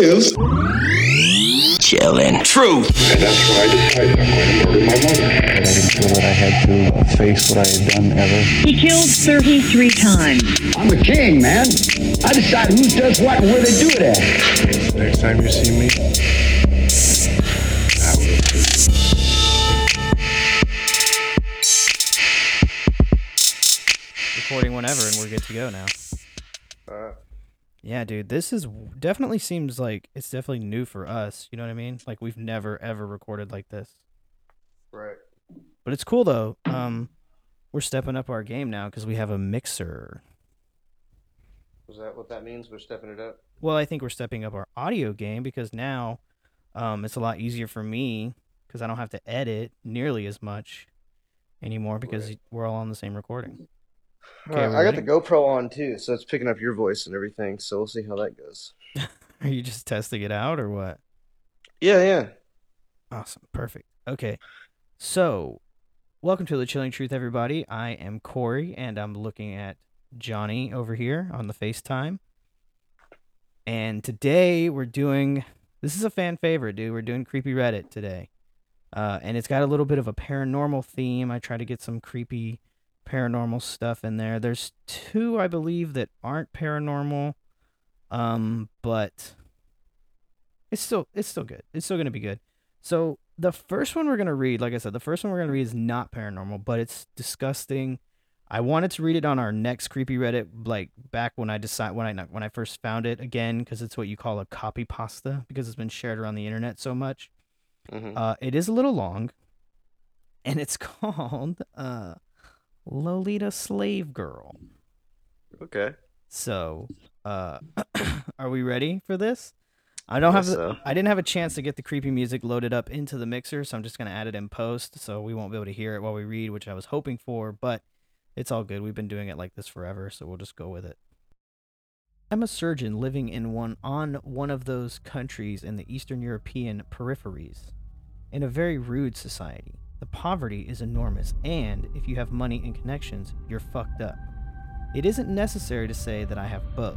is chillin'. Truth. And that's when I decided I'm going to murder my mother. I didn't feel that I had to uh, face what I had done ever. He killed 33 times. I'm a king, man. I decide who does what and where they do it at. Next time you see me, I will shoot you. recording whenever and we're good to go now. Uh, Yeah, dude, this is definitely seems like it's definitely new for us. You know what I mean? Like we've never ever recorded like this. Right. But it's cool though. Um, we're stepping up our game now because we have a mixer. Was that what that means? We're stepping it up. Well, I think we're stepping up our audio game because now, um, it's a lot easier for me because I don't have to edit nearly as much anymore because Right. we're all on the same recording. Okay, I got the GoPro on too, so it's picking up your voice and everything. So we'll see how that goes. Are you just testing it out or what? Yeah, yeah. Awesome. Perfect. Okay. So, welcome to the Chilling Truth, everybody. I am Corey, and I'm looking at Johnny over here on the FaceTime. And today we're doing this is a fan favorite, dude. We're doing Creepy Reddit today. Uh, and it's got a little bit of a paranormal theme. I try to get some creepy paranormal stuff in there. There's two, I believe, that aren't paranormal. Um, but it's still it's still good. It's still gonna be good. So the first one we're gonna read, like I said, the first one we're gonna read is not paranormal, but it's disgusting. I wanted to read it on our next creepy Reddit, like back when I decide when I when I first found it again, because it's what you call a copy pasta, because it's been shared around the internet so much. hmm Uh, it is a little long, and it's called uh, Lolita Slave Girl. Okay. So, uh, are we ready for this? I don't have. The, so. I didn't have a chance to get the creepy music loaded up into the mixer, so I'm just gonna add it in post, so we won't be able to hear it while we read, which I was hoping for. But it's all good. We've been doing it like this forever, so we'll just go with it. I'm a surgeon living in one on one of those countries in the Eastern European peripheries, in a very rude society. The poverty is enormous, and if you have money and connections, you're fucked up. It isn't necessary to say that I have both.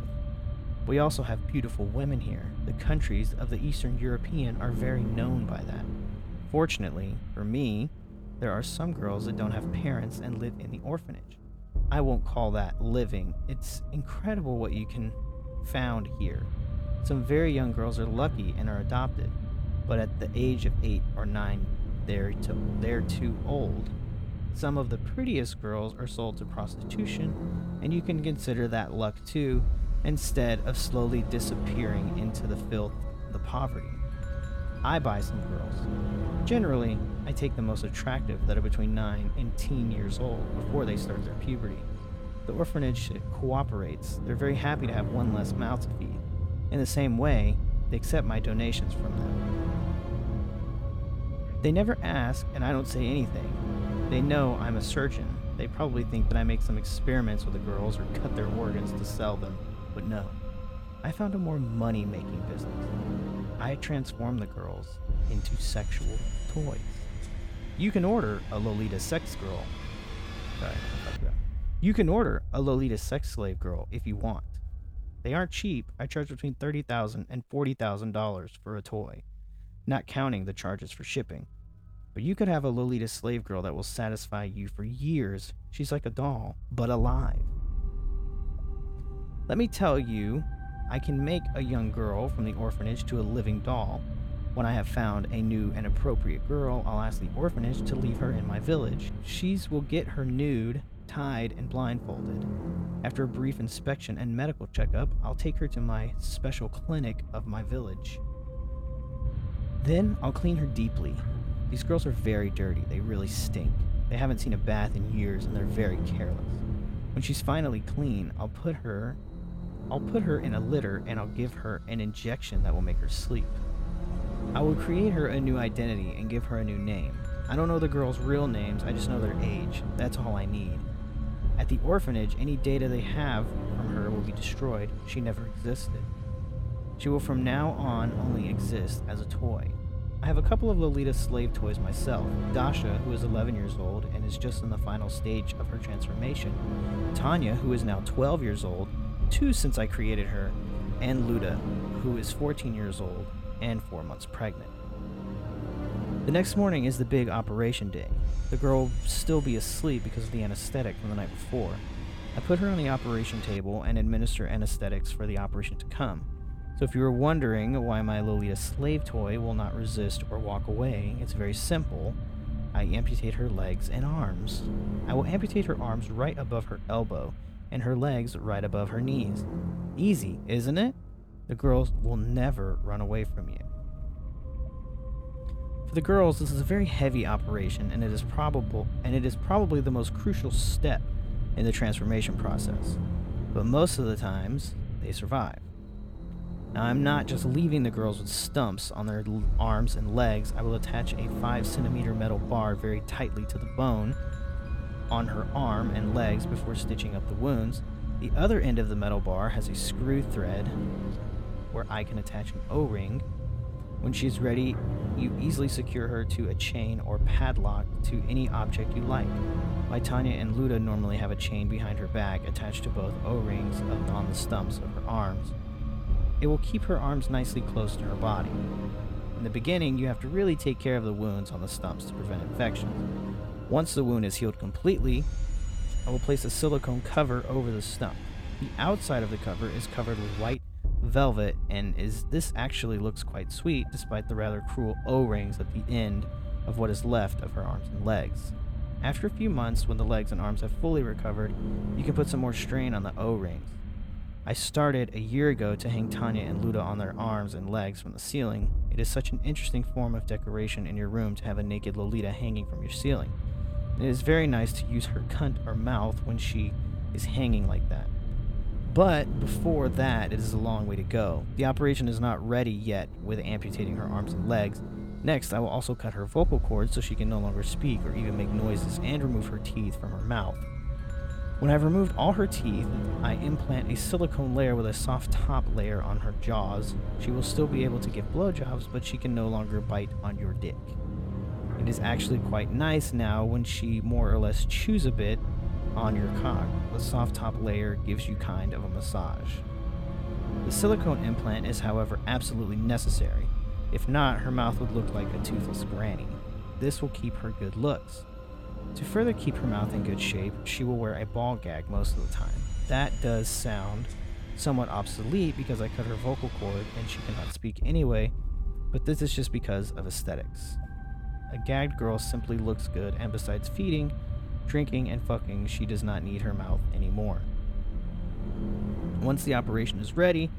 We also have beautiful women here. The countries of the Eastern European are very known by that. Fortunately, for me, there are some girls that don't have parents and live in the orphanage. I won't call that living. It's incredible what you can found here. Some very young girls are lucky and are adopted, but at the age of 8 or 9, they're too, they're too old. Some of the prettiest girls are sold to prostitution, and you can consider that luck too, instead of slowly disappearing into the filth, the poverty. I buy some girls. Generally, I take the most attractive that are between 9 and 10 years old before they start their puberty. The orphanage cooperates. They're very happy to have one less mouth to feed. In the same way, they accept my donations from them. They never ask, and I don't say anything. They know I'm a surgeon. They probably think that I make some experiments with the girls or cut their organs to sell them, but no. I found a more money making business. I transform the girls into sexual toys. You can order a Lolita sex girl. Sorry. You can order a Lolita sex slave girl if you want. They aren't cheap. I charge between $30,000 and $40,000 for a toy, not counting the charges for shipping. But you could have a Lolita slave girl that will satisfy you for years. She's like a doll, but alive. Let me tell you, I can make a young girl from the orphanage to a living doll. When I have found a new and appropriate girl, I'll ask the orphanage to leave her in my village. She's will get her nude, tied, and blindfolded. After a brief inspection and medical checkup, I'll take her to my special clinic of my village. Then I'll clean her deeply. These girls are very dirty. They really stink. They haven't seen a bath in years and they're very careless. When she's finally clean, I'll put her I'll put her in a litter and I'll give her an injection that will make her sleep. I will create her a new identity and give her a new name. I don't know the girls' real names, I just know their age. That's all I need. At the orphanage, any data they have from her will be destroyed. She never existed. She will from now on only exist as a toy. I have a couple of Lolita slave toys myself. Dasha, who is 11 years old and is just in the final stage of her transformation. Tanya, who is now 12 years old, two since I created her, and Luda, who is 14 years old and 4 months pregnant. The next morning is the big operation day. The girl will still be asleep because of the anesthetic from the night before. I put her on the operation table and administer anesthetics for the operation to come. So if you were wondering why my Lolita slave toy will not resist or walk away, it's very simple. I amputate her legs and arms. I will amputate her arms right above her elbow and her legs right above her knees. Easy, isn't it? The girls will never run away from you. For the girls, this is a very heavy operation and it is probable and it is probably the most crucial step in the transformation process. But most of the times, they survive. Now, I'm not just leaving the girls with stumps on their l- arms and legs. I will attach a 5 centimeter metal bar very tightly to the bone on her arm and legs before stitching up the wounds. The other end of the metal bar has a screw thread where I can attach an O ring. When she's ready, you easily secure her to a chain or padlock to any object you like. My Tanya and Luda normally have a chain behind her back attached to both O rings on the stumps of her arms. It will keep her arms nicely close to her body. In the beginning, you have to really take care of the wounds on the stumps to prevent infection. Once the wound is healed completely, I will place a silicone cover over the stump. The outside of the cover is covered with white velvet and is this actually looks quite sweet despite the rather cruel O-rings at the end of what is left of her arms and legs. After a few months when the legs and arms have fully recovered, you can put some more strain on the O-rings. I started a year ago to hang Tanya and Luda on their arms and legs from the ceiling. It is such an interesting form of decoration in your room to have a naked Lolita hanging from your ceiling. It is very nice to use her cunt or mouth when she is hanging like that. But before that, it is a long way to go. The operation is not ready yet with amputating her arms and legs. Next, I will also cut her vocal cords so she can no longer speak or even make noises and remove her teeth from her mouth. When I've removed all her teeth, I implant a silicone layer with a soft top layer on her jaws. She will still be able to give blowjobs, but she can no longer bite on your dick. It is actually quite nice now when she more or less chews a bit on your cock. The soft top layer gives you kind of a massage. The silicone implant is, however, absolutely necessary. If not, her mouth would look like a toothless granny. This will keep her good looks. To further keep her mouth in good shape, she will wear a ball gag most of the time. That does sound somewhat obsolete because I cut her vocal cord and she cannot speak anyway, but this is just because of aesthetics. A gagged girl simply looks good, and besides feeding, drinking, and fucking, she does not need her mouth anymore. Once the operation is ready,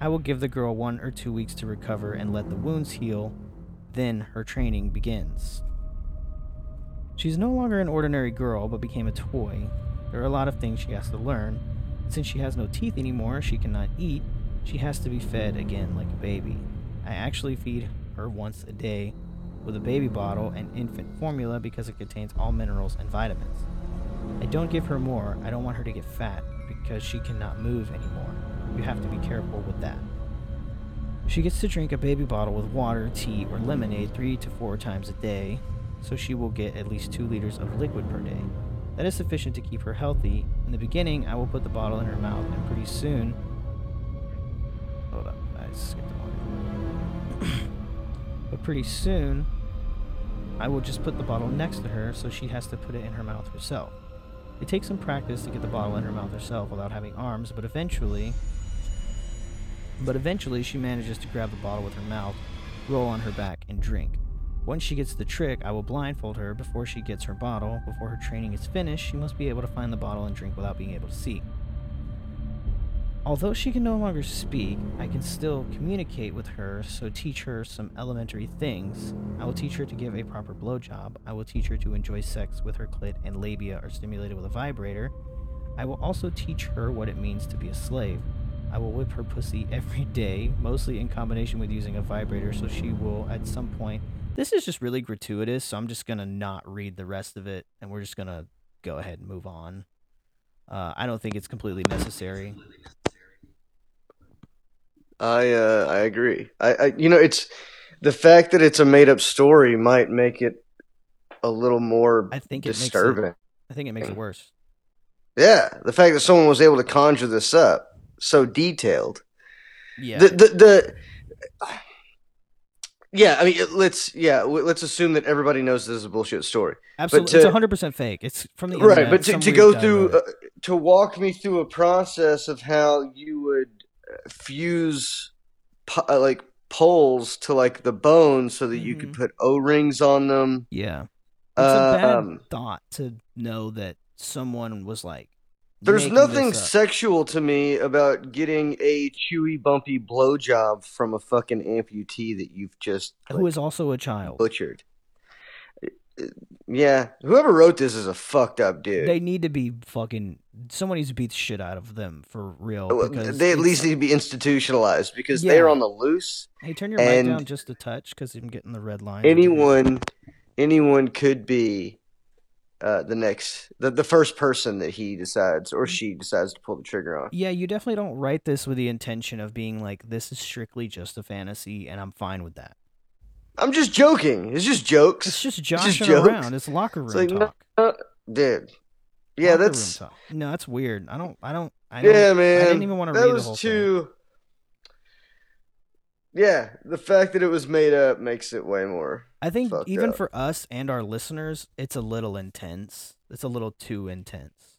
I will give the girl one or two weeks to recover and let the wounds heal. Then her training begins. She's no longer an ordinary girl, but became a toy. There are a lot of things she has to learn. Since she has no teeth anymore, she cannot eat. She has to be fed again like a baby. I actually feed her once a day with a baby bottle and infant formula because it contains all minerals and vitamins. I don't give her more. I don't want her to get fat because she cannot move anymore. You have to be careful with that. She gets to drink a baby bottle with water, tea, or lemonade three to four times a day, so she will get at least two liters of liquid per day. That is sufficient to keep her healthy. In the beginning, I will put the bottle in her mouth, and pretty soon. Hold up, I skipped one. but pretty soon, I will just put the bottle next to her so she has to put it in her mouth herself. It takes some practice to get the bottle in her mouth herself without having arms, but eventually. But eventually, she manages to grab the bottle with her mouth, roll on her back, and drink. Once she gets the trick, I will blindfold her before she gets her bottle. Before her training is finished, she must be able to find the bottle and drink without being able to see. Although she can no longer speak, I can still communicate with her, so teach her some elementary things. I will teach her to give a proper blowjob. I will teach her to enjoy sex with her clit and labia are stimulated with a vibrator. I will also teach her what it means to be a slave. I will whip her pussy every day, mostly in combination with using a vibrator, so she will at some point. This is just really gratuitous, so I'm just gonna not read the rest of it, and we're just gonna go ahead and move on. Uh, I don't think it's completely necessary. I uh, I agree. I, I you know it's the fact that it's a made up story might make it a little more I think it makes it- disturbing. I think it makes it worse. Yeah, the fact that someone was able to conjure this up so detailed. Yeah. The the the. Yeah, I mean, let's yeah, let's assume that everybody knows this is a bullshit story. Absolutely. to- it's 100% fake. It's from the right but to, to go through uh, to walk me through a process of how you would uh, fuse uh, like poles to like the bone so that you Mhm. could put o-rings on them Yeah. It's a bad um, thought to know that someone was like. There's nothing sexual to me about getting a chewy bumpy blowjob from a fucking amputee that you've just Who like, is also a child. butchered yeah whoever wrote this is a fucked up dude They need to be fucking. Someone needs to beat the shit out of them for real. Because they at least need to be institutionalized because they're on the loose Hey, turn your mic down just a touch because I'm getting the red line. anyone anyone could be uh, the next the, the first person that he decides or she decides to pull the trigger on Yeah, you definitely don't write this with the intention of being like, this is strictly just a fantasy, and I'm fine with that. i'm just joking it's just jokes It's just just joshing jokes. around. It's locker room It's like, no, talk. dude yeah Locker that's no, that's weird. I don't. I don't. I yeah man I didn't even want to that read was the whole too yeah the fact that it was made up makes it way more I think even up. for us and our listeners, it's a little intense. It's a little too intense.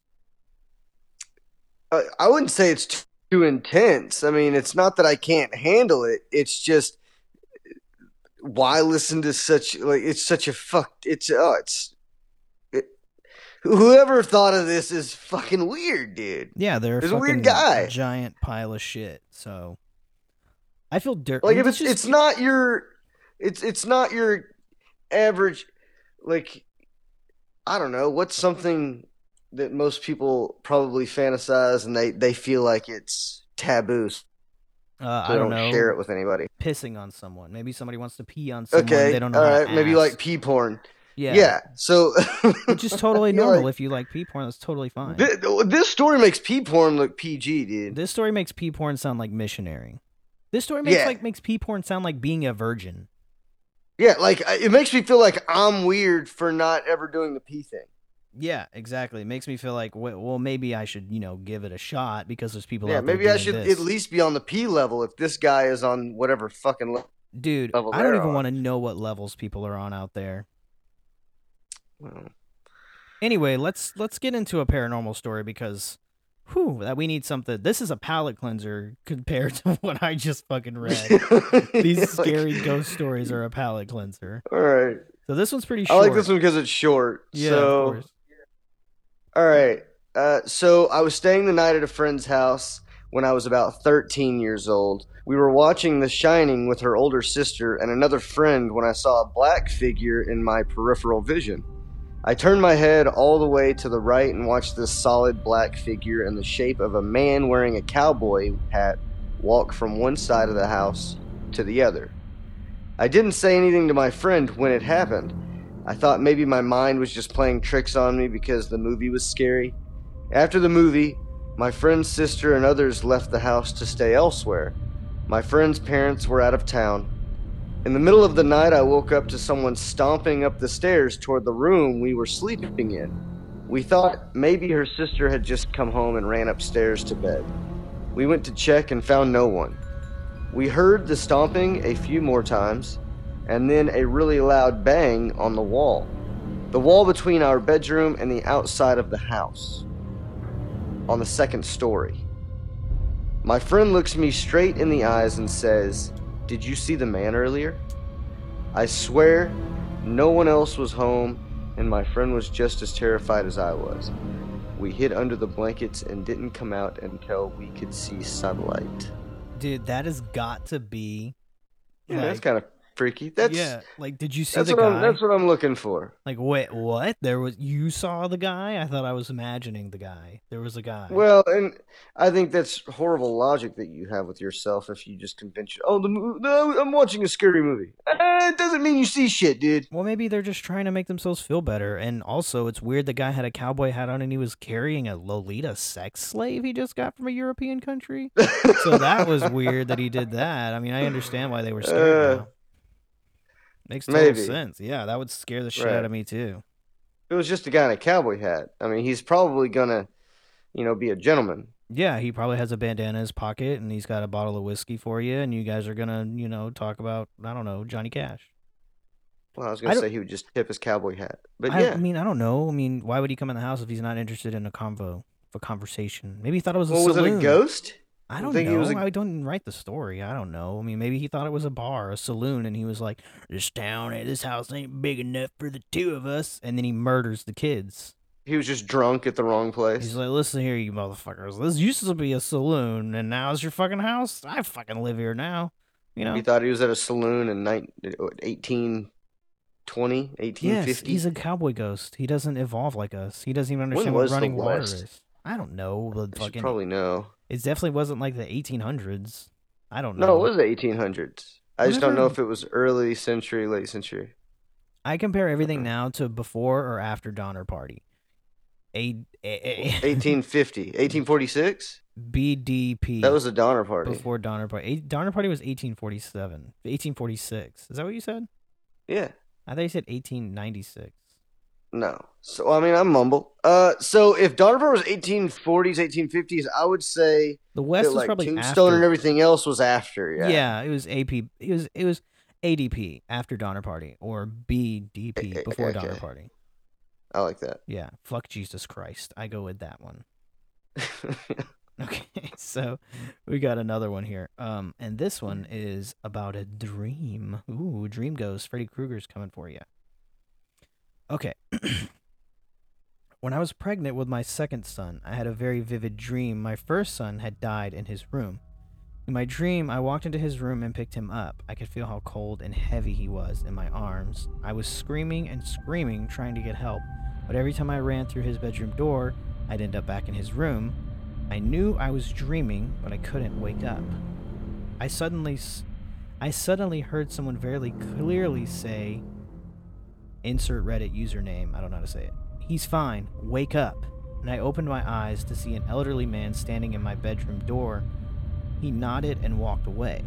I, I wouldn't say it's too, too intense. I mean, it's not that I can't handle it. It's just why listen to such like it's such a fuck. It's oh, it's it, whoever thought of this is fucking weird, dude. Yeah, they're a There's a weird guy. giant pile of shit. So I feel dirty. Like if it's it's not your it's it's not your average like I don't know what's something that most people probably fantasize and they they feel like it's taboo uh, they I don't, don't know. share it with anybody. Pissing on someone. Maybe somebody wants to pee on someone. Okay, They don't know. all how to maybe like pee porn. yeah, Yeah, so which is totally normal. like, if you like pee porn, that's totally fine. thi- this story makes pee porn look PG, dude. This story makes pee porn sound like missionary. This story makes Yeah. like makes pee porn sound like being a virgin. Yeah, like it makes me feel like I'm weird for not ever doing the pee thing. Yeah, exactly. It makes me feel like, well, maybe I should, you know, give it a shot because there's people Yeah, out there maybe I should this. at least be on the pee level if this guy is on whatever fucking level. Dude, I don't even want to know what levels people are on out there. Well, Anyway, let's let's get into a paranormal story because, whew, that we need something. This is a palate cleanser compared to what I just fucking read. These scary ghost stories are a palate cleanser. All right, So this one's pretty short. I like this one because it's short. Yeah, so, of course. All right. Uh, so I was staying the night at a friend's house when I was about 13 years old. We were watching The Shining with her older sister and another friend when I saw a black figure in my peripheral vision. I turned my head all the way to the right and watched this solid black figure in the shape of a man wearing a cowboy hat walk from one side of the house to the other. I didn't say anything to my friend when it happened. I thought maybe my mind was just playing tricks on me because the movie was scary. After the movie, my friend's sister and others left the house to stay elsewhere. My friend's parents were out of town. In the middle of the night, I woke up to someone stomping up the stairs toward the room we were sleeping in. We thought maybe her sister had just come home and ran upstairs to bed. We went to check and found no one. We heard the stomping a few more times, and then a really loud bang on the wall. The wall between our bedroom and the outside of the house. On the second story. My friend looks me straight in the eyes and says, Did you see the man earlier? I swear, no one else was home, and my friend was just as terrified as I was. We hid under the blankets and didn't come out until we could see sunlight. Dude, that has got to be. Yeah, that's like- kind of freaky. That's yeah. Like, did you see that's the what guy? I'm that's what I'm looking for. Like, wait, what? There was you saw the guy? I thought I was imagining the guy. There was a guy. Well, and I think that's horrible logic that you have with yourself if you just convince you, oh, the no, I'm watching a scary movie. Eh, it doesn't mean you see shit, dude. Well, maybe they're just trying to make themselves feel better. And also, it's weird the guy had a cowboy hat on and he was carrying a Lolita sex slave he just got from a European country. So that was weird that he did that. I mean, I understand why they were scared Uh. Makes total maybe. sense. Yeah, that would scare the shit Right. out of me too. It was just a guy in a cowboy hat. I mean, he's probably gonna, you know, be a gentleman. Yeah, he probably has a bandana in his pocket and he's got a bottle of whiskey for you, and you guys are gonna, you know, talk about I don't know Johnny Cash. Well, I was gonna don't- say he would just tip his cowboy hat, but I, yeah, I mean, I don't know. I mean, why would he come in the house if he's not interested in a convo, a conversation? Maybe he thought it was a well, was it a ghost? I don't think know. he was a- I don't write the story. I don't know. I mean, maybe he thought it was a bar, a saloon, and he was like, "This town, eh, this house ain't big enough for the two of us." And then he murders the kids. He was just drunk at the wrong place. He's like, "Listen here, you motherfuckers. This used to be a saloon, and now it's your fucking house. I fucking live here now." You know? He thought he was at a saloon in nine, 1820, Yes, 1850. he's a cowboy ghost. He doesn't evolve like us. He doesn't even understand what running water is. I don't know. The fucking probably know. It definitely wasn't like the 1800s. I don't know. No, it was the 1800s. I just don't know if it was early century, late century. I compare everything now to before or after Donner Party. A, a, a 1850, 1846. BDP. That was the Donner Party. before Donner Party. A, Donner Party was 1847, 1846. Is that what you said? Yeah. I thought you said 1896. No. So I mean, I mumble. Uh, so if Donner Party was 1840s, 1850s, I would say The West that was like probably Tombstone after. and everything else was after. Yeah. yeah. it was AP. It was it was ADP after Donner Party or BDP eh, before okay. Donner Party. I like that. Yeah, fuck Jesus Christ. I go with that one. Okay, so we got another one here. Um, and this one is about a dream. Ooh, dream ghost. Freddy Krueger's coming for you. Okay. when I was pregnant with my second son, I had a very vivid dream. My first son had died in his room. In my dream, I walked into his room and picked him up. I could feel how cold and heavy he was in my arms. I was screaming and screaming, trying to get help, but every time I ran through his bedroom door, I'd end up back in his room. I knew I was dreaming, but I couldn't wake up. I suddenly, I suddenly heard someone very clearly say, "Insert Reddit username." I don't know how to say it. He's fine. Wake up. And I opened my eyes to see an elderly man standing in my bedroom door. He nodded and walked away.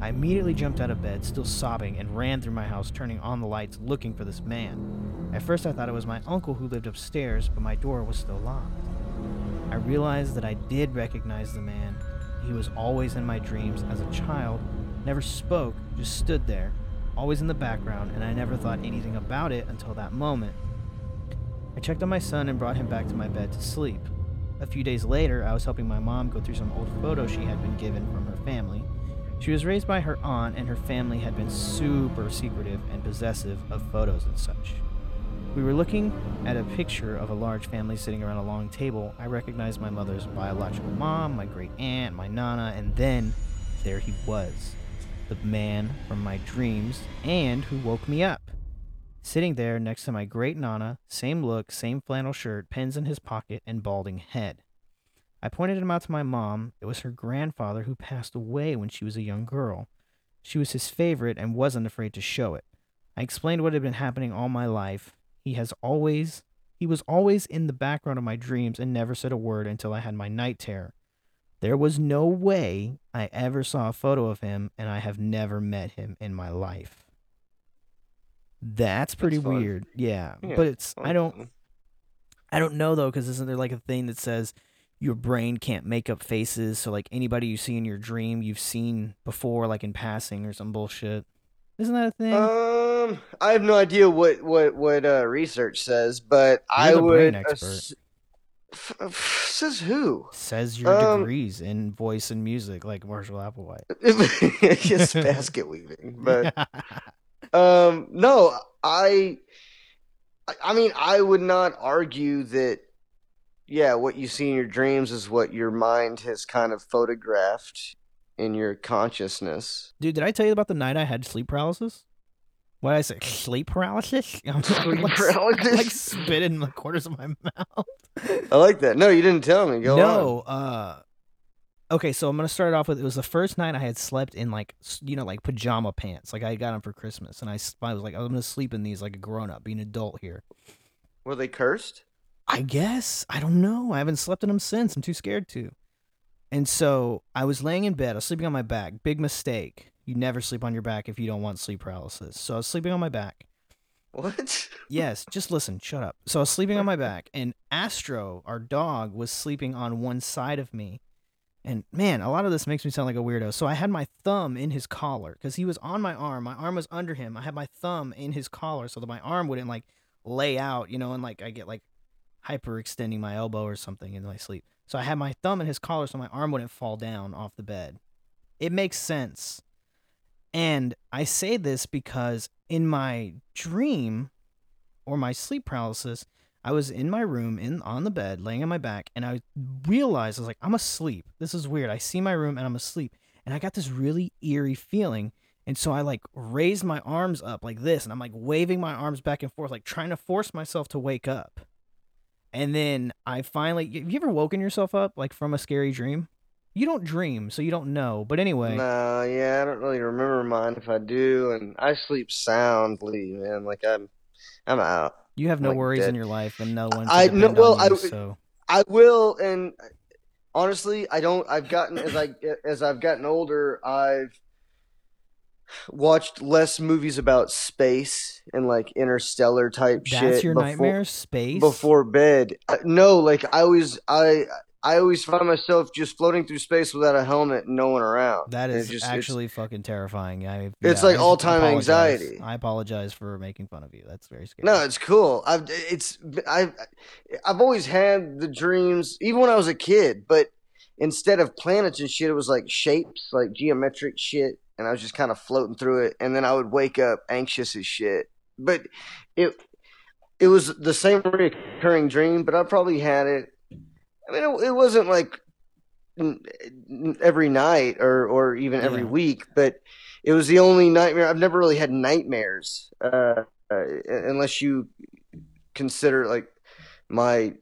I immediately jumped out of bed, still sobbing, and ran through my house, turning on the lights, looking for this man. At first, I thought it was my uncle who lived upstairs, but my door was still locked. I realized that I did recognize the man. He was always in my dreams as a child, never spoke, just stood there, always in the background, and I never thought anything about it until that moment. I checked on my son and brought him back to my bed to sleep. A few days later, I was helping my mom go through some old photos she had been given from her family. She was raised by her aunt, and her family had been super secretive and possessive of photos and such. We were looking at a picture of a large family sitting around a long table. I recognized my mother's biological mom, my great aunt, my nana, and then there he was, the man from my dreams and who woke me up. Sitting there next to my great nana, same look, same flannel shirt, pens in his pocket, and balding head. I pointed him out to my mom. It was her grandfather who passed away when she was a young girl. She was his favorite and wasn't afraid to show it. I explained what had been happening all my life. He has always he was always in the background of my dreams and never said a word until I had my night terror. There was no way I ever saw a photo of him and I have never met him in my life. That's pretty That's weird. Yeah, Yeah, but it's I I don't. I don't know though, because isn't there like a thing that says your brain can't make up faces? So like anybody you see in your dream, you've seen before, like in passing or some bullshit. Isn't that a thing? Um, I have no idea what what what uh, research says, but I the brain would. expert. ass- f- f- says who? Says your um, degrees in voice and music, like Marshall Applewhite. yes, basket weaving, but um, no, I, I- I mean, I would not argue that. Yeah, what you see in your dreams is what your mind has kind of photographed in your consciousness. Dude, did I tell you about the night I had sleep paralysis? What did I say? Sleep paralysis? I'm Sleep like, paralysis? like spit in the corners of my mouth. I like that. No, you didn't tell me. Go on. no, uh okay, so I'm gonna start off with it was the first night I had slept in like you know like pajama pants, like I got them for Christmas, and I, I was like I'm gonna sleep in these like a grown up, being an adult here. Were they cursed? I guess I don't know. I haven't slept in them since. I'm too scared to. And so I was laying in bed. I was sleeping on my back. Big mistake. You never sleep on your back if you don't want sleep paralysis. So I was sleeping on my back, What? Yes, just listen, shut up. So I was sleeping on my back, and Astro, our dog, was sleeping on one side of me. And man, a lot of this makes me sound like a weirdo. So I had my thumb in his collar because he was on my arm. My arm was under him. I had my thumb in his collar so that my arm wouldn't like lay out, you know, and like I get like hyperextending my elbow or something in my sleep. So I had my thumb in his collar so my arm wouldn't fall down off the bed. It makes sense. And I say this because in my dream or my sleep paralysis, I was in my room in on the bed, laying on my back, and I realized I was like, I'm asleep. This is weird. I see my room and I'm asleep. And I got this really eerie feeling. And so I like raised my arms up like this, and I'm like waving my arms back and forth, like trying to force myself to wake up. And then I finally have you ever woken yourself up like from a scary dream? You don't dream, so you don't know. But anyway, No, yeah, I don't really remember mine if I do, and I sleep soundly, man. Like I'm, I'm out. you have no like worries dead. in your life and no one I- no, well, you, I- so I will, and honestly, I don't. I've gotten as I as I've gotten older, I've watched less movies about space and like interstellar type that's shit. That's your before, nightmare space before bed. Uh, No, like I always, I I always find myself just floating through space without a helmet and no one around. That is just- actually fucking terrifying. I, It's yeah, like all-time anxiety. I apologize for making fun of you. That's very scary. No, it's cool. I've it's I've I've always had the dreams, even when I was a kid. But instead of planets and shit, it was like shapes, like geometric shit, and I was just kind of floating through it. And then I would wake up anxious as shit. But it it was the same recurring dream, but I probably had it. I mean, it, it wasn't like every night or or even every Yeah. week, but it was the only nightmare. I've never really had nightmares, uh, uh, unless you consider like my.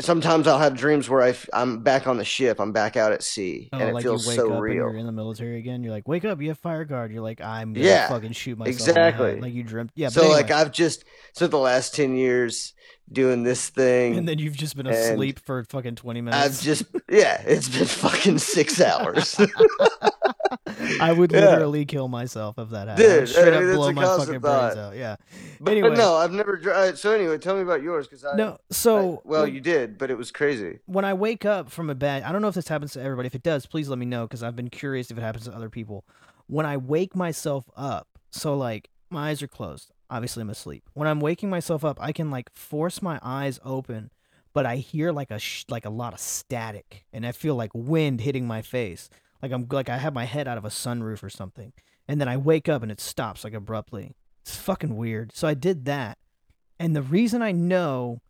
Sometimes I'll have dreams where I f- I'm back on the ship. I'm back out at sea, Oh, and it like feels you wake so up and real. you're in the military again. You're like, wake up, you have fire guard. You're like, I'm gonna Yeah, fucking shoot myself. exactly. Like you dreamt. Yeah. so but like. I've just so the last ten years doing this thing. and then you've just been asleep for fucking 20 minutes. I've just yeah, it's been fucking six hours. I would Yeah. literally kill myself if that happened. I Dude, straight I up mean, that's blow my fucking brains out. Yeah. but, Anyway. but no, I've never. uh, So anyway, tell me about yours because I No. I- So well, you did, but it was crazy. when I wake up from a bed, I don't know if this happens to everybody. If it does, please let me know because I've been curious if it happens to other people. When I wake myself up, so like my eyes are closed, obviously I'm asleep. When I'm waking myself up, I can like force my eyes open, but I hear like a sh- like a lot of static, and I feel like wind hitting my face, like I'm like I have my head out of a sunroof or something. And then I wake up and it stops like abruptly. It's fucking weird. So I did that, and the reason I know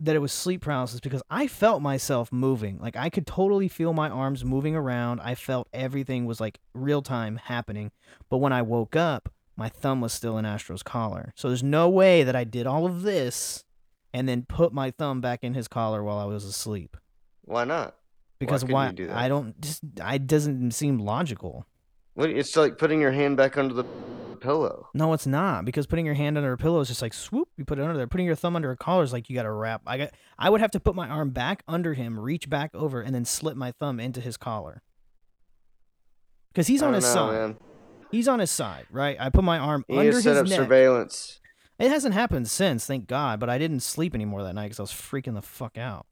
that it was sleep paralysis because I felt myself moving. Like I could totally feel my arms moving around. I felt everything was like real time happening. But when I woke up, my thumb was still in Astro's collar. So there's no way that I did all of this and then put my thumb back in his collar while I was asleep. Why not? Because why? you do that? I don't just. I doesn't seem logical. What? It's like putting your hand back under the pillow. No, it's not because putting your hand under a pillow is just like swoop. You put it under there. Putting your thumb under a collar is like you got to wrap. I got. I would have to put my arm back under him, reach back over, and then slip my thumb into his collar. Because he's on his know, side. man. He's on his side, right? I put my arm need under his set up neck. surveillance. It hasn't happened since, thank God. But I didn't sleep anymore that night because I was freaking the fuck out.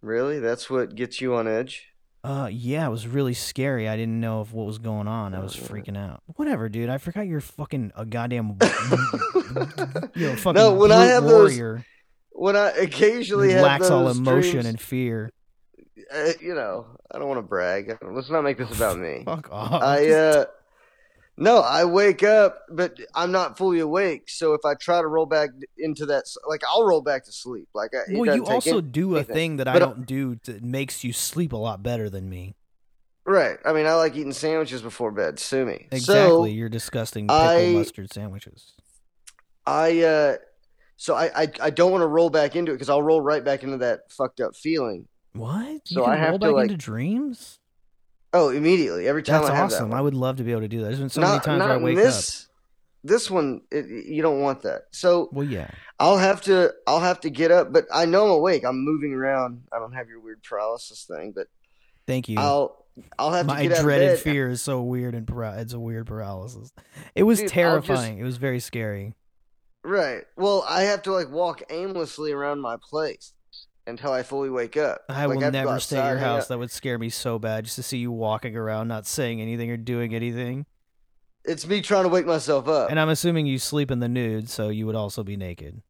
Really? That's what gets you on edge? Uh, yeah, it was really scary. I didn't know if what was going on. I was freaking out. Whatever, dude. I forgot you're fucking a goddamn, you know, fucking No, when I have those warrior. When I occasionally who have lacks all emotion dreams, and fear. uh, you know, I don't want to brag. Let's not make this about me. Fuck off. I uh no, I wake up, but I'm not fully awake. So if I try to roll back into that, like I'll roll back to sleep. Like I, well, you also do a thing that I uh, don't do that makes you sleep a lot better than me. right. I mean, I like eating sandwiches before bed. Sue me. Exactly. So You're disgusting pickle I- mustard sandwiches. I uh, so I I, I don't want to roll back into it because I'll roll right back into that fucked up feeling. What? You So can I have roll to, back like- into dreams? Oh, immediately every time That's I have that. That's awesome. I would love to be able to do that. There's been so not, many times I wake up. this. This one, it, you don't want that. So Well, yeah. I'll have to I'll have to get up, but I know I'm awake. I'm moving around. I don't have your weird paralysis thing, but Thank you. I'll I'll have My to get out dreaded fear is so weird and para- it's a weird paralysis. It was Dude, I'll just- terrifying. It was very scary. Right. Well, I have to like walk aimlessly around my place until I fully wake up. I Like, will have never stay at your house. That would scare me so bad just to see you walking around, not saying anything or doing anything. It's me trying to wake myself up. And I'm assuming you sleep in the nude, so you would also be naked.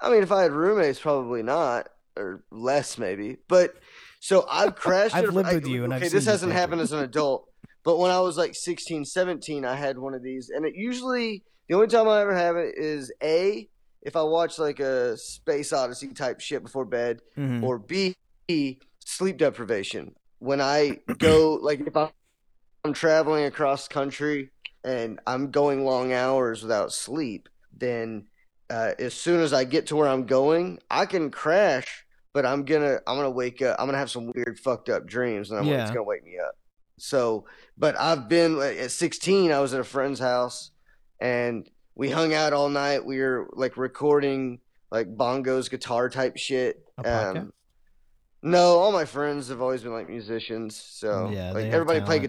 I mean, if I had roommates, probably not, or less maybe. But so I've crashed. I've lived I- with you, and I've okay, this hasn't happened as an adult. But when I was like 16, 17, I had one of these, and it usually the only time I ever have it is a if I watch like a Space Odyssey type shit before bed, Mhm. or B sleep deprivation. When I go like if I'm I'm traveling across country and I'm going long hours without sleep, then uh, as soon as I get to where I'm going, I can crash, but I'm gonna I'm gonna wake up. I'm gonna have some weird fucked up dreams, and I'm Yeah. it's gonna wake me up. So, but I've been at 16. I was at a friend's house, and we hung out all night. We were like recording like bongos, guitar type shit. Um, no, all my friends have always been like musicians, so Yeah, like everybody play talent.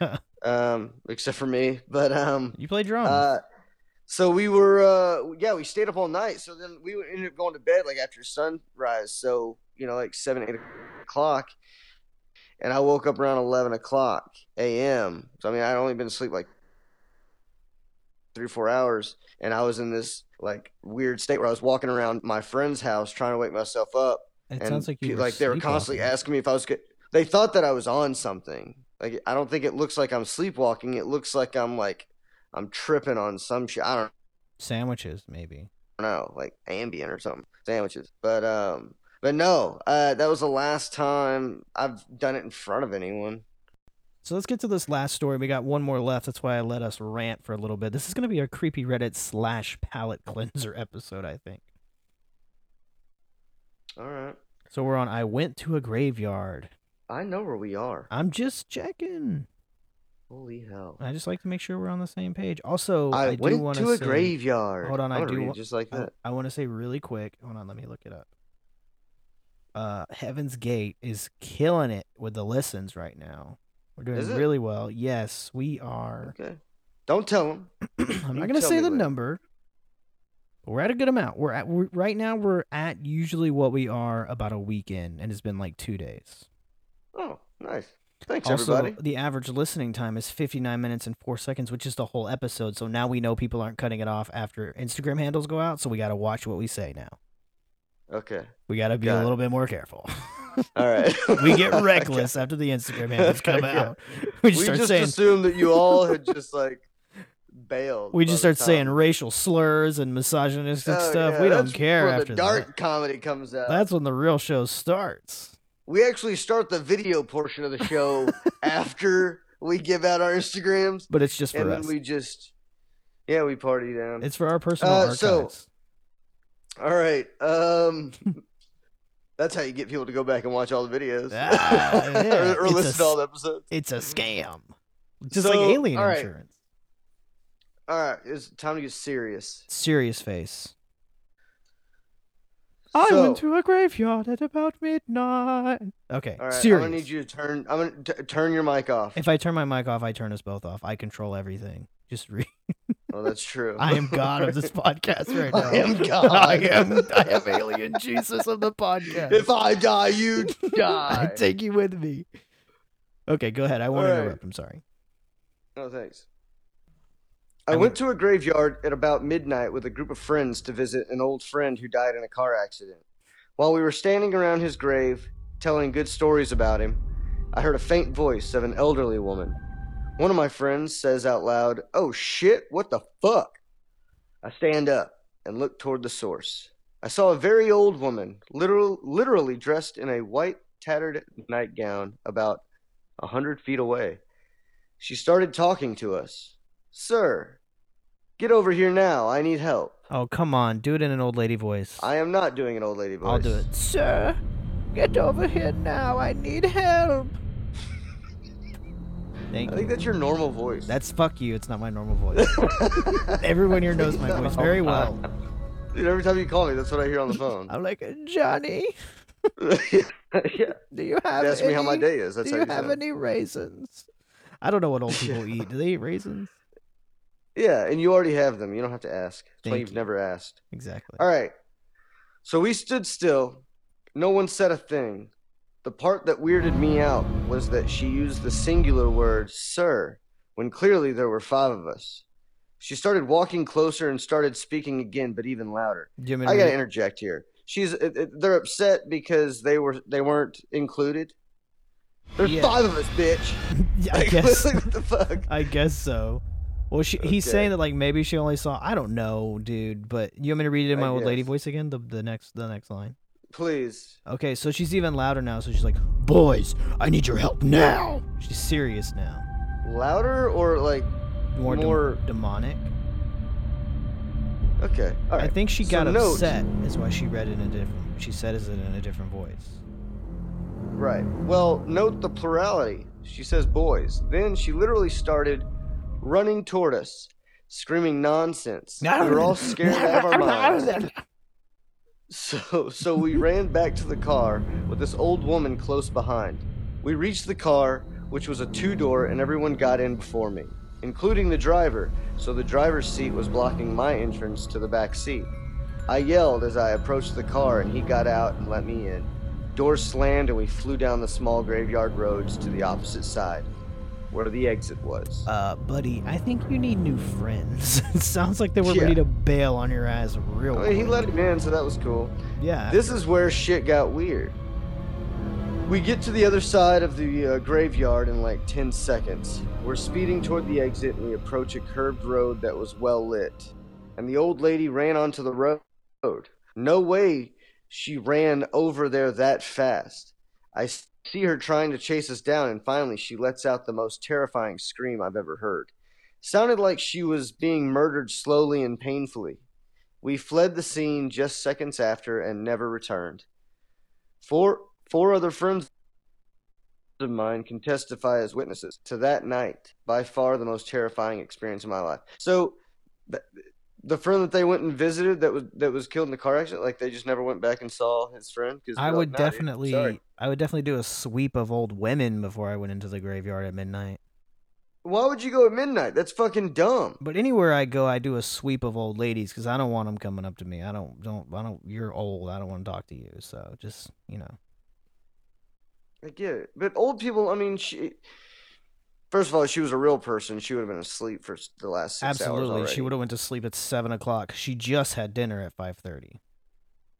guitar, um, except for me. But um, you play drums. uh, so we were, uh, yeah, we stayed up all night. So then we ended up going to bed like after sunrise. So you know, like seven, eight o'clock, and I woke up around eleven o'clock a.m. So I mean, I'd only been asleep like three, four hours, and I was in this like weird state where I was walking around my friend's house trying to wake myself up it and sounds like you like they were constantly asking me if I was. They thought that I was on something. Like I don't think it looks like I'm sleepwalking. It looks like I'm like I'm tripping on some shit. I don't sandwiches, maybe. know, like Ambien or something, sandwiches. But um, but no, uh, that was the last time I've done it in front of anyone. So let's get to this last story. We got one more left. That's why I let us rant for a little bit. This is going to be a creepy Reddit slash palate cleanser episode, I think. All right, So we're on. I went to a graveyard. I know where we are. I'm just checking. Holy hell! I just like to make sure we're on the same page. Also, I, I, do went want to a say, graveyard. Hold on, I'm I do wa- just like I. I want to say really quick. Hold on, let me look it up. Uh, Heaven's Gate is killing it with the listens right now. We're doing Is it? really well. Yes, we are. Okay, don't tell them. I'm not gonna say the number. We're at a good amount. We're at we're, right now. We're at usually what we are about a week in, and it's been like two days. Oh, nice. Thanks, also, everybody. the average listening time is 59 minutes and four seconds, which is the whole episode. So now we know people aren't cutting it off after Instagram handles go out. So we got to watch what we say now. Okay. We got to be Got a it. little bit more careful. All right. we get reckless after the Instagram handles come Yeah. out. We We just start just saying assumed that you all had just like bailed. we just start saying racial slurs and misogynistic Oh, stuff. yeah, we don't care after the dark that. comedy comes out. That's when the real show starts. We actually start the video portion of the show after we give out our Instagrams, But it's just for and us. we just yeah we party down. It's for our personal Uh, archives. so- all right. Um, that's how you get people to go back and watch all the videos, Ah, yeah, or, or it's a listen to all the episodes. It's a scam. Just like alien all right. insurance. All right, it's time to get serious. Serious face. I So- went to a graveyard at about midnight. Okay, All right, serious. I'm gonna need you to turn. I'm gonna t- turn your mic off. If I turn my mic off, I turn us both off. I control everything. Just read. Oh, that's true. I am God of this podcast right now. I am God. I am. I am alien Jesus of the podcast. If I die, you die. I take you with me. Okay, go ahead. I won't right. interrupt. I'm sorry. No thanks. I I went to a graveyard at about midnight with a group of friends to visit an old friend who died in a car accident. While we were standing around his grave, telling good stories about him, I heard a faint voice of an elderly woman. One of my friends says out loud, Oh shit, what the fuck? I stand up and look toward the source. I saw a very old woman, literal, literally dressed in a white, tattered nightgown, about a hundred feet away. She started talking to us. Sir, get over here now. I need help. Oh, come on. Do it in an old lady voice. I am not doing an old lady voice. I'll do it. Sir, get over here now. I need help. Thank I you. think that's your normal voice. That's fuck you. It's not my normal voice. Everyone here knows my voice very well. Dude, every time you call me, that's what I hear on the phone. I'm like, Johnny, yeah. Do you have Ask me how my day is. That's do how you you have sound. any raisins? I don't know what old people eat. Do they eat raisins? Yeah, and you already have them. You don't have to ask. That's why you've you. never asked. Exactly. All right. So we stood still. No one said a thing. The part that weirded me out was that she used the singular word, sir, when clearly there were five of us. She started walking closer and started speaking again, but even louder. Do you want me to I gotta read- interject here. She's they're upset because they were they weren't included. There's Yeah. five of us, bitch. Yeah, I Like, guess. what the fuck? I guess so. Well, she, he's saying that like maybe she only saw. I don't know, dude. But you want me to read it in I my old lady voice again? The the next the next line. Please. Okay, so she's even louder now. So she's like, "Boys, I need your help now." She's serious now. Louder or like More, dem- More- demonic. okay. All right. I think she So got note- upset. Is why she read it in a different. She said it in a different voice. Right. Well, note the plurality. She says boys. Then she literally started running toward us, screaming nonsense. We were all scared out of our minds. So, so we ran back to the car with this old woman close behind. We reached the car, which was a two door, and everyone got in before me, including the driver, so the driver's seat was blocking my entrance to the back seat. I yelled as I approached the car, and he got out and let me in. Doors slammed, and we flew down the small graveyard roads to the opposite side, where the exit was. Uh, buddy, I think you need new friends. it sounds like they were Yeah. ready to bail on your ass real. Mean, he let him in, so that was cool. Yeah. This is where shit got weird. We get to the other side of the uh, graveyard in like 10 seconds. We're speeding toward the exit and we approach a curved road that was well lit. And the old lady ran onto the road. No way she ran over there that fast. I see her trying to chase us down, and finally she lets out the most terrifying scream I've ever heard. Sounded like she was being murdered slowly and painfully. We fled the scene just seconds after and never returned. Four four other friends of mine can testify as witnesses to that night. By far the most terrifying experience of my life. So, th- the friend that they went and visited that was that was killed in the car accident, like they just never went back and saw his friend. Cause I would like, "Nah, definitely, sorry." I would definitely do a sweep of old women before I went into the graveyard at midnight. Why would you go at midnight? That's fucking dumb. But anywhere I go, I do a sweep of old ladies because I don't want them coming up to me. I don't, don't, I don't. You're old. I don't want to talk to you. So just, you know. I get it, but old people. I mean, she. First of all, she was a real person. She would have been asleep for the last six hours Absolutely, she would have went to sleep at seven o'clock. She just had dinner at five thirty.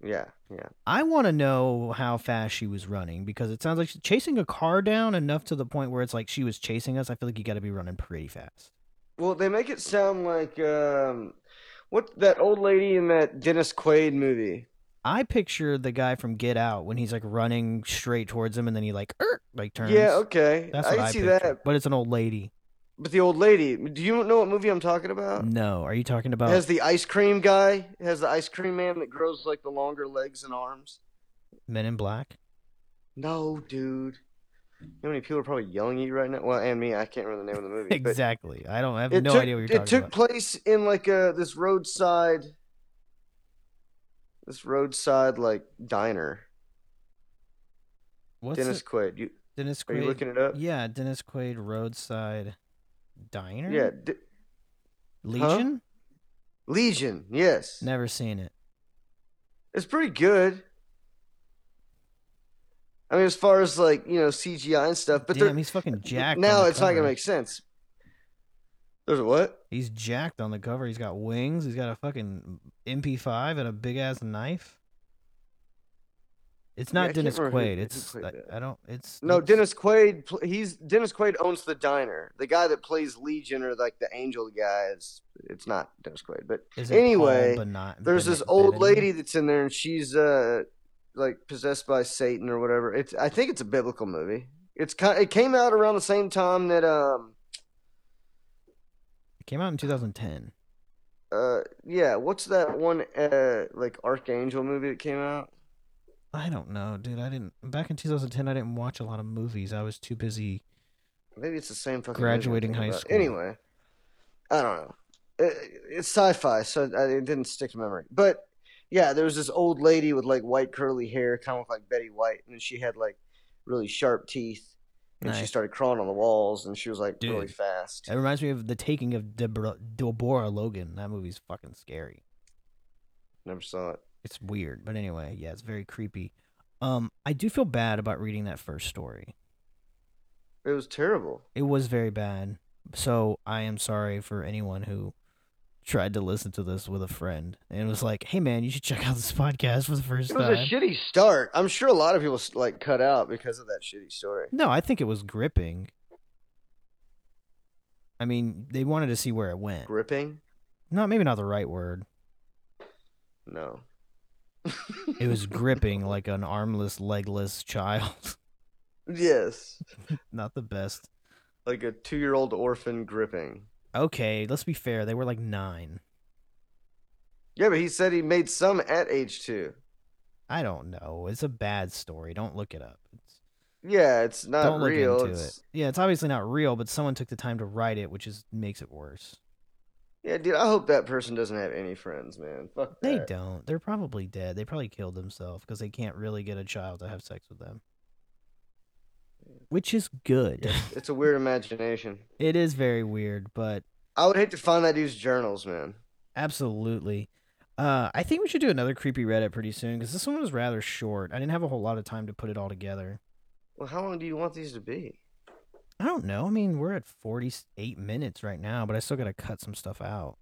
Yeah, yeah. I want to know how fast she was running because it sounds like she's chasing a car down enough to the point where it's like she was chasing us. I feel like you got to be running pretty fast. Well, they make it sound like um, what that old lady in that Dennis Quaid movie. I picture the guy from Get Out when he's like running straight towards him and then he like er, like turns. Yeah, okay, That's I I, see picture. that. But it's an old lady. But the old lady. Do you know what movie I'm talking about? No, are you talking It about? has the ice cream guy. It has the ice cream man that grows like the longer legs and arms. Men in Black? No, dude. You know how many people are probably yelling at you right now? Well, and me. I can't remember the name of the movie. Exactly. I don't I have it no took, idea what you're talking about. it took about. place in like a this roadside this roadside like diner What's dennis it? quaid you Dennis Quaid. are you looking it up Yeah, Dennis Quaid Roadside Diner. yeah D- Legion. legion yes Never seen it. it's pretty good i mean as far as like you know cgi and stuff but Damn, he's fucking jacked. now it's not gonna make sense there's a what He's jacked on the cover. He's got wings. He's got a fucking MP5 and a big ass knife. It's not can't Dennis Quaid. who It's played I. I don't. It's no it's- dennis quaid he's dennis quaid owns the diner the guy that plays legion or like the angel guy is it's not dennis quaid but Is it Paul anyway, Bena- there's this old lady that's in there and she's uh like possessed by satan or whatever it's i think it's a biblical movie it's kind it came out around the same time that um It came out in 2010. uh yeah what's that one uh like archangel movie that came out I don't know, dude. I didn't. Back in 2010, I didn't watch a lot of movies. I was too busy. maybe it's the same fucking Graduating high about. school. anyway i don't know it, it's sci-fi so it didn't stick to memory but Yeah, there was this old lady with like white curly hair, kind of like Betty White, and she had like really sharp teeth, and she started crawling on the walls, and she was like really fast. It reminds me of the taking of Deborah, Deborah Logan. That movie's fucking scary. Never saw it. It's weird, but anyway, yeah, it's very creepy. Um, I do feel bad about reading that first story. It was terrible. It was very bad. So I am sorry for anyone who tried to listen to this with a friend and was like, "Hey, man, you should check out this podcast for the first It was time." a shitty start. I'm sure a lot of people like cut out because of that shitty story. no, I think it was gripping. I mean, they wanted to see where it went. Gripping? No, maybe not the right word. No. It was gripping like an armless, legless child. yes, not the best. like a two-year-old orphan gripping. Okay, let's be fair. They were like nine. Yeah, but he said he made some at age two. I don't know. It's a bad story. Don't look it up. It's, Yeah, it's not don't look real. into It's- it. Yeah, it's obviously not real, but someone took the time to write it, which is makes it worse. Yeah, dude, I hope that person doesn't have any friends, man. Fuck They that. don't. They're probably dead. They probably killed themselves because they can't really get a child to have sex with them. Which is good. Yeah, it's a weird imagination. it is very weird, but I would hate to find that dude's journals, man. absolutely. Uh, I think we should do another creepy Reddit pretty soon because this one was rather short. I didn't have a whole lot of time to put it all together. Well, how long do you want these to be? I don't know. I mean, we're at 48 minutes right now, but I still got to cut some stuff out.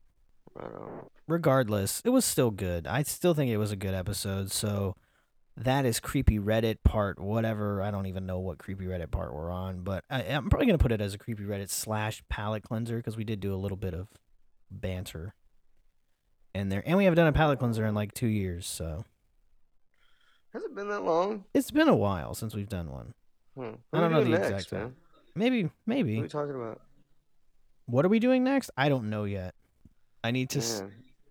Regardless, it was still good. I still think it was a good episode. So that is creepy Reddit part whatever. I don't even know what creepy Reddit part we're on, but I, I'm probably gonna put it as a creepy Reddit slash palate cleanser because we did do a little bit of banter in there, and we haven't done a palate cleanser in like two years. So Has it been that long? it's been a while since we've done one. Hmm. I don't know the next, exact time. man. Maybe, maybe. What are we talking about? What are we doing next? I don't know yet. I need to. s.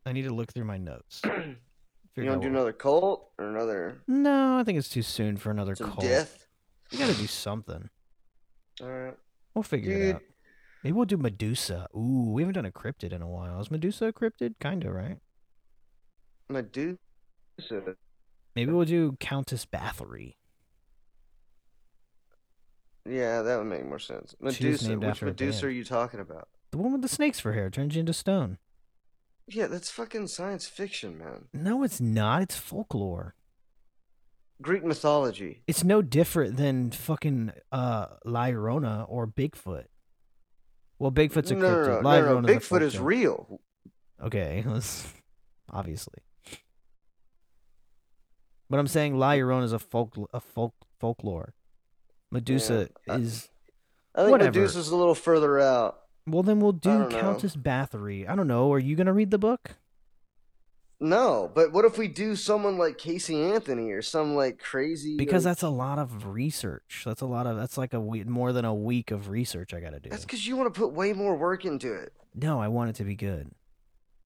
I need to look through my notes. you to do what- another cult or another No, I think it's too soon for another some cult. death? We gotta do something. All right. We'll figure it out. Maybe we'll do Medusa. Ooh, we haven't done a cryptid in a while. Is Medusa a cryptid? Kinda, right? Medusa. Maybe we'll do Countess Bathory. Yeah, that would make more sense. Medusa. Which Medusa are you talking about? The one with the snakes for hair turns you into stone. Yeah, that's fucking science fiction, man. No, it's not. It's folklore. Greek mythology. It's no different than fucking uh La Llorona or Bigfoot. Well, Bigfoot's a no, no, cryptid. no, La no, no. Bigfoot is real. Okay, obviously. But I'm saying La Llorona is a folk a folk folklore. Medusa Yeah, is I think Whatever. Medusa's a little further out. well. Then we'll do don't know. Countess Bathory. I don't know. Are you gonna read the book? No, but what if we do someone like Casey Anthony or some like crazy? Because like- that's a lot of research. That's a lot of. That's like a week, more than a week of research I got to do. that's because you want to put way more work into it. No, I want it to be good.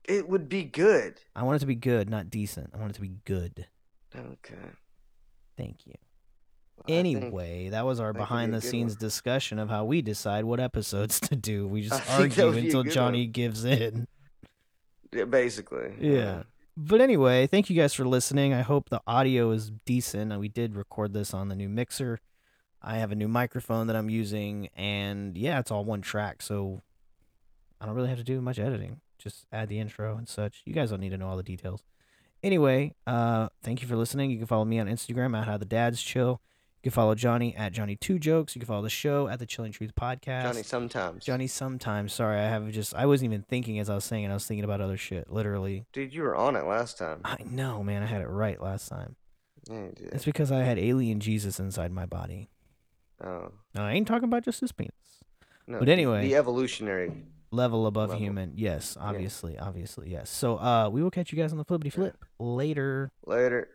It would be good. I want it to be good, not decent. I want it to be good. Okay. Thank you. I Anyway, that was our that could be a behind the scenes one. discussion of how we decide what episodes to do. We just that argue would be a until Johnny one. gives in. yeah, basically. Yeah. But anyway, thank you guys for listening. I hope the audio is decent. And we did record this on the new mixer. I have a new microphone that I'm using, and yeah, it's all one track, so I don't really have to do much editing. Just add the intro and such. You guys don't need to know all the details. Anyway, uh, thank you for listening. You can follow me on Instagram at How the Dads Chill. You can follow Johnny at Johnny Two Jokes. You can follow the show at the Chilling Truth Podcast. Johnny sometimes. Johnny sometimes. Sorry, I have just I wasn't even thinking as I was saying it. I was thinking about other shit. Literally. Dude, you were on it last time. I know, man. I had it right last time. Yeah, did. It's because I had alien Jesus inside my body. Oh. No, I ain't talking about just his penis. No, But anyway. the evolutionary. Level above Level. human. Yes, obviously, obviously, yes. So uh we will catch you guys on the flippity flip later. Later.